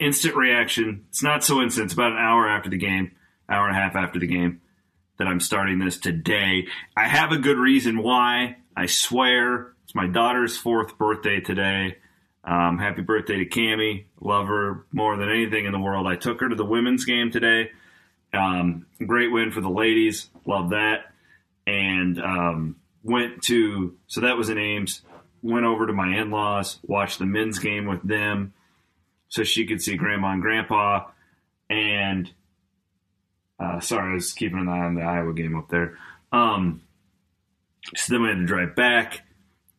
instant reaction. It's not so instant. It's about an hour after the game, hour and a half after the game that I'm starting this today. I have a good reason why. I swear. It's my daughter's fourth birthday today. Um, happy birthday to Cami. Love her more than anything in the world. I took her to the women's game today. Um, great win for the ladies. Love that. And um, went to, so that was in Ames. Went over to my in laws, watched the men's game with them so she could see grandma and grandpa. And uh, sorry, I was keeping an eye on the Iowa game up there. Um, so then we had to drive back,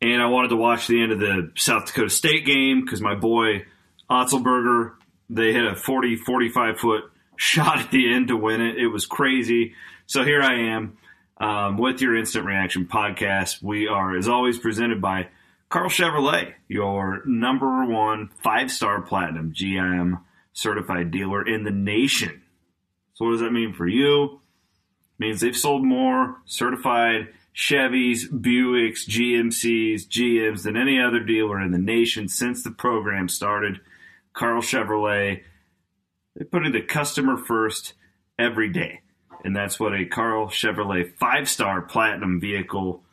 and I wanted to watch the end of the South Dakota State game because my boy Otzelberger, they hit a 40, 45 foot shot at the end to win it. It was crazy. So here I am um, with your Instant Reaction podcast. We are, as always, presented by Karl Chevrolet, your number one five star platinum GM certified dealer in the nation. So, what does that mean for you? It means they've sold more certified Chevys, Buicks, GMCs, GMs than any other dealer in the nation since the program started. Karl Chevrolet, they put the customer first every day. And that's what a Karl Chevrolet five star platinum vehicle,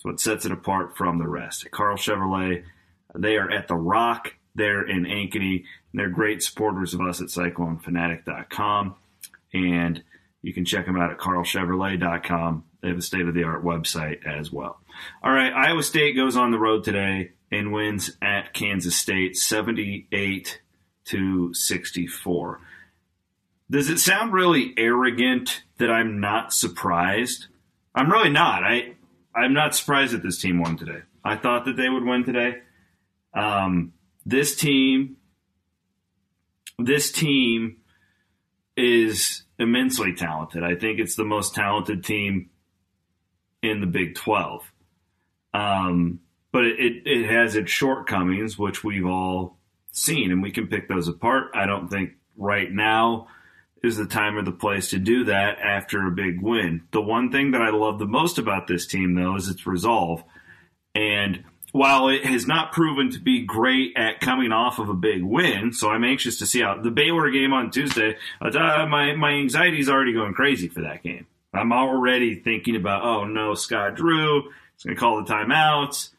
that's what sets it apart from the rest. Karl Chevrolet, they are at the Rock there in Ankeny. They're great supporters of us at CycloneFanatic.com. And you can check them out at karlchevrolet.com. They have a state of the art website as well. All right, Iowa State goes on the road today and wins at Kansas State 78 to 64. Does it sound really arrogant that I'm not surprised? I'm really not. I I'm not surprised that this team won today. I thought that they would win today. Um, this team, this team is immensely talented. I think it's the most talented team in the Big 12. Um, but it, it, it has its shortcomings, which we've all seen, and we can pick those apart. I don't think right now is the time or the place to do that after a big win. The one thing that I love the most about this team, though, is its resolve. And while it has not proven to be great at coming off of a big win, so I'm anxious to see how the Baylor game on Tuesday. Uh, my my anxiety is already going crazy for that game. I'm already thinking about, oh no, Scott Drew is going to call the timeouts,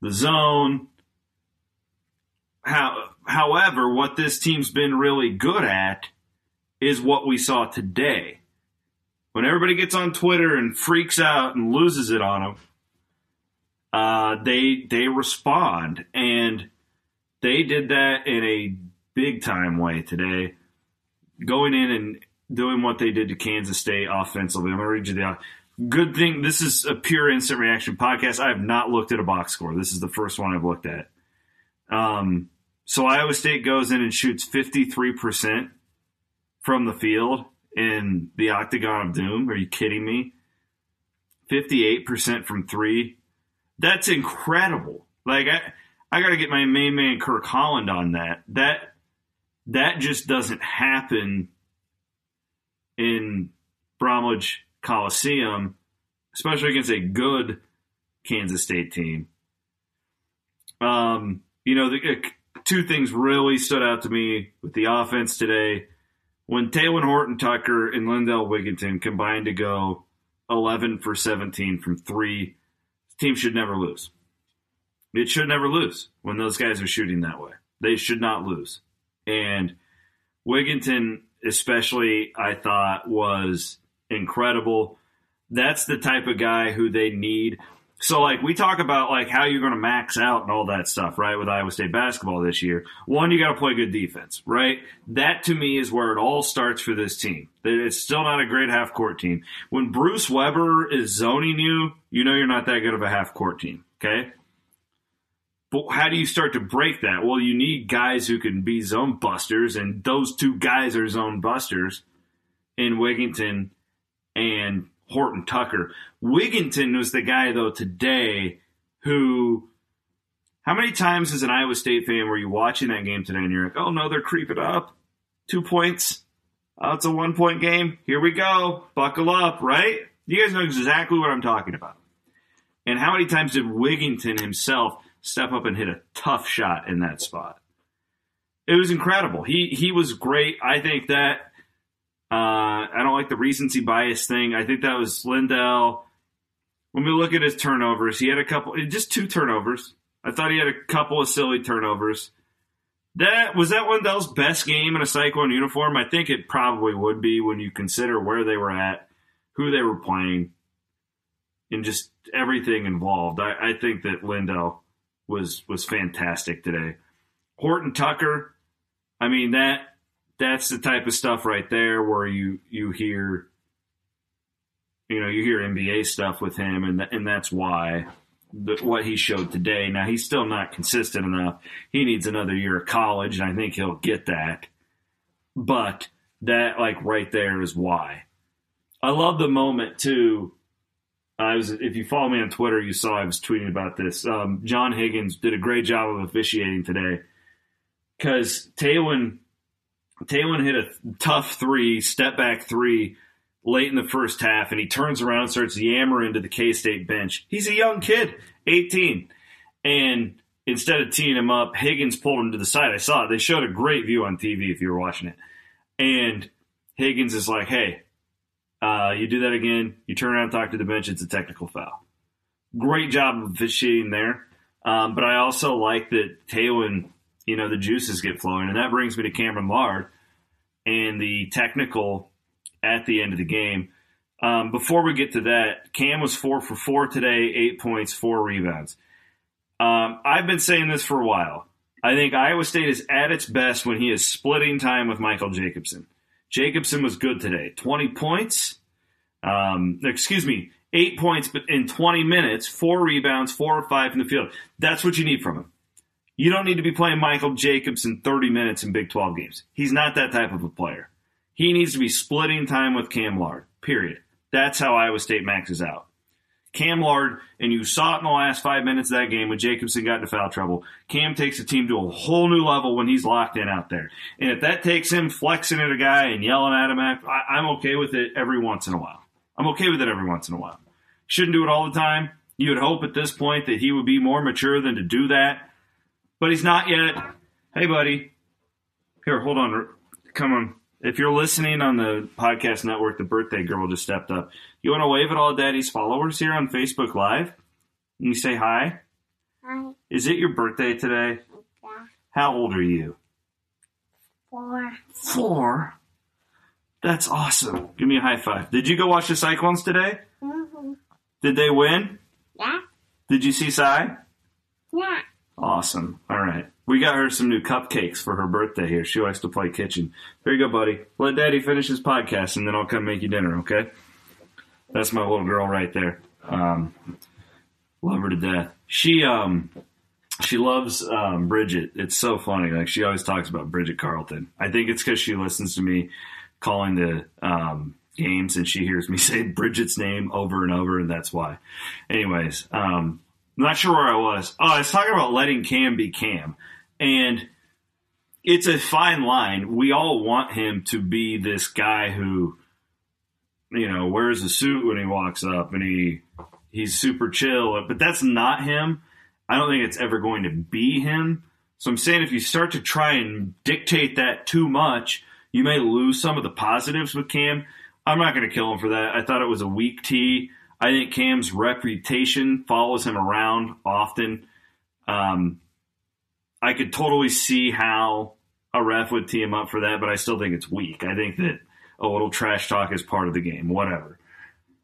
the zone. How, however, what this team's been really good at is what we saw today. When everybody gets on Twitter and freaks out and loses it on them, uh, they they respond, and they did that in a big time way today, going in and doing what they did to Kansas State offensively. I'm to read you the good thing. This is a pure instant reaction podcast. I have not looked at a box score. This is the first one I've looked at. Um, so Iowa State goes in and shoots 53% from the field in the Octagon of Doom. Are you kidding me? 58% from three. That's incredible. Like I, I got to get my main man Kirk Haaland on that. That that just doesn't happen in Bramlage Coliseum, especially against a good Kansas State team. Um, you know, the, uh, two things really stood out to me with the offense today. When Talen Horton Tucker and Lindell Wigginton combined to go 11 for 17 from three, the team should never lose. It should never lose when those guys are shooting that way. They should not lose. And Wigginton especially, I thought was incredible. That's the type of guy who they need. So, like, we talk about like how you're going to max out and all that stuff, right? With Iowa State basketball this year, one, you got to play good defense, right? That to me is where it all starts for this team. It's still not a great half court team. When Bruce Weber is zoning you, you know you're not that good of a half court team, okay? But how do you start to break that? Well, you need guys who can be zone busters, and those two guys are zone busters in Wigginton and Horton Tucker. Wigginton was the guy, though, today who. How many times as an Iowa State fan were you watching that game today and you're like, oh no, they're creeping up? Two points. Oh, it's a one point game. Here we go. Buckle up, right? You guys know exactly what I'm talking about. And how many times did Wigginton himself step up and hit a tough shot in that spot. it was incredible. He he was great. I think that uh, I don't like the recency bias thing. I think that was Lindell. When we look at his turnovers, he had a couple, just two turnovers. I thought he had a couple of silly turnovers. That was that Lindell's best game in a Cyclone uniform. I think it probably would be when you consider where they were at, who they were playing, and just everything involved. I, I think that Lindell was was fantastic today. Horton Tucker, I mean that that's the type of stuff right there where you you hear you know you hear NBA stuff with him and th- and that's why the, what he showed today. Now he's still not consistent enough. He needs another year of college and I think he'll get that. But that like right there is why. I love the moment too. I was if you follow me on Twitter, you saw I was tweeting about this. Um, John Higgins did a great job of officiating today because Talen Talen hit a tough three, step back three late in the first half, and he turns around and starts yammering to the K State bench. He's a young kid, 18. And instead of teeing him up, Higgins pulled him to the side. I saw it. They showed a great view on TV if you were watching it. And Higgins is like, hey, uh, you do that again, you turn around and talk to the bench, it's a technical foul. Great job of officiating there. Um, but I also like that Talen you know, the juices get flowing. And that brings me to Cameron Lard and the technical at the end of the game. Um, before we get to that, Cam was four for four today, eight points, four rebounds. Um, I've been saying this for a while. I think Iowa State is at its best when he is splitting time with Michael Jacobson. Jacobson was good today. 20 points. Um, excuse me, eight points, but in 20 minutes, four rebounds, four or five in the field. That's what you need from him. You don't need to be playing Michael Jacobson 30 minutes in Big 12 games. He's not that type of a player. He needs to be splitting time with Cam Lard, period. That's how Iowa State maxes out. Cam Lard, and you saw it in the last five minutes of that game when Jacobson got into foul trouble. Cam takes the team to a whole new level when he's locked in out there. And if that takes him flexing at a guy and yelling at him, I, am okay with it every once in a while. I'm okay with it every once in a while. Shouldn't do it all the time. You would hope at this point that he would be more mature than to do that but he's not yet. Hey, buddy. Here, hold on. Come on. If you're listening on the podcast network, the birthday girl just stepped up. You want to wave at all Daddy's followers here on Facebook Live? Can you say hi? Hi. Is it your birthday today? Yeah. How old are you? Four. Four. That's awesome. Give me a high five. Did you go watch the Cyclones today? Mm-hmm. Did they win? Yeah. Did you see Cy? Yeah. Awesome. All right. We got her some new cupcakes for her birthday here. She likes to play kitchen. There you go, buddy. Let daddy finish his podcast and then I'll come make you dinner, okay? That's my little girl right there. Um, love her to death. She um she loves um, Bridget. It's so funny. Like she always talks about Bridget Carleton. I think it's because she listens to me calling the um, games and she hears me say Bridget's name over and over, and that's why. Anyways, um, not sure where I was. Oh, I was talking about letting Cam be Cam. And it's a fine line. We all want him to be this guy who, you know, wears a suit when he walks up and he he's super chill. But that's not him. I don't think it's ever going to be him. So I'm saying if you start to try and dictate that too much, you may lose some of the positives with Cam. I'm not going to kill him for that. I thought it was a weak tee. I think Cam's reputation follows him around often. Um, I could totally see how a ref would tee him up for that, but I still think it's weak. I think that a little trash talk is part of the game, whatever.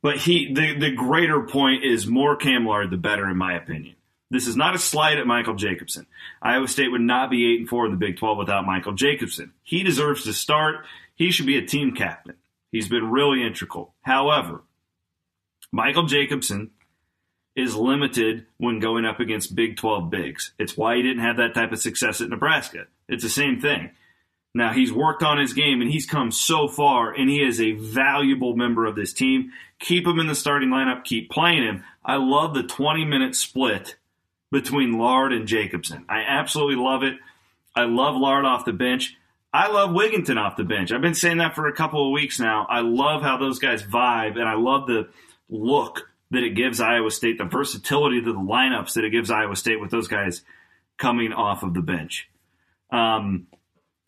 But he, the, the greater point is more Cam Lard, the better, in my opinion. This is not a slight at Michael Jacobson. Iowa State would not be eight and four in the Big 12 without Michael Jacobson. He deserves to start. He should be a team captain. He's been really integral. However, Michael Jacobson is limited when going up against Big 12 bigs. It's why he didn't have that type of success at Nebraska. It's the same thing. Now, he's worked on his game and he's come so far, and he is a valuable member of this team. Keep him in the starting lineup, keep playing him. I love the 20 minute split between Lard and Jacobson. I absolutely love it. I love Lard off the bench. I love Wigginton off the bench. I've been saying that for a couple of weeks now. I love how those guys vibe, and I love the look that it gives Iowa State, the versatility to the lineups that it gives Iowa State with those guys coming off of the bench. Um,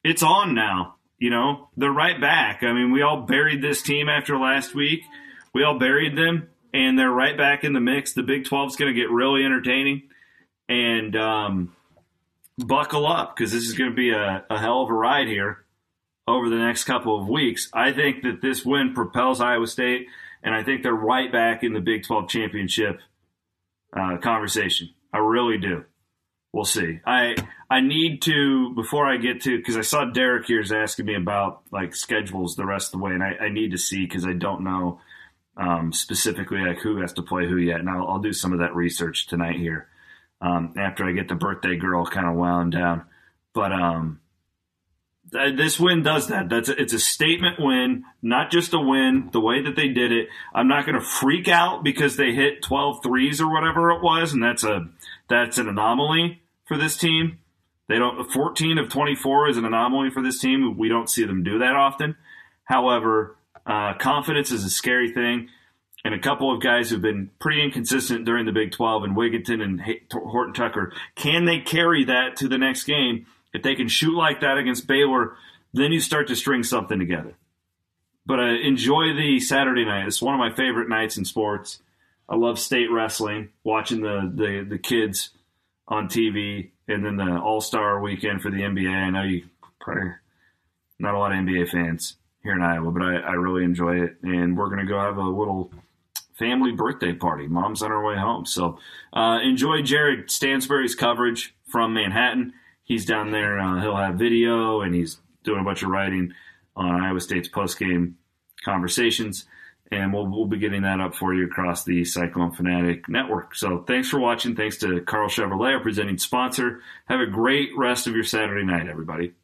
it's on now. You know, they're right back. I mean, we all buried this team after last week. We all buried them, and they're right back in the mix. The Big 12 is going to get really entertaining. And um, buckle up because this is going to be a, a hell of a ride here over the next couple of weeks. I think that this win propels Iowa State, and I think they're right back in the Big 12 championship uh, conversation. I really do. We'll see. I I need to before I get to because I saw Derek here is asking me about like schedules the rest of the way, and I, I need to see because I don't know um, specifically like who has to play who yet, and I'll, I'll do some of that research tonight here um, after I get the birthday girl kind of wound down. But um, this win does that. That's a, it's a statement win, not just a win. The way that they did it, I'm not going to freak out because they hit 12 threes or whatever it was, and that's a that's an anomaly for this team. They don't 14 of 24 is an anomaly for this team. We don't see them do that often. However, uh, confidence is a scary thing, and a couple of guys who've been pretty inconsistent during the Big 12 and Wigginton and Horton Tucker, can they carry that to the next game? If they can shoot like that against Baylor, then you start to string something together. But uh, enjoy the Saturday night. It's one of my favorite nights in sports. I love state wrestling, watching the, the, the kids on TV, and then the All Star weekend for the NBA. I know you probably not a lot of NBA fans here in Iowa, but I, I really enjoy it. And we're going to go have a little family birthday party. Mom's on her way home. So uh, enjoy Jared Stansbury's coverage from Manhattan. He's down there. Uh, he'll have video and he's doing a bunch of writing on Iowa State's post game conversations and we'll, we'll be getting that up for you across the Cyclone Fanatic network. So thanks for watching. Thanks to Karl Chevrolet, our presenting sponsor. Have a great rest of your Saturday night, everybody.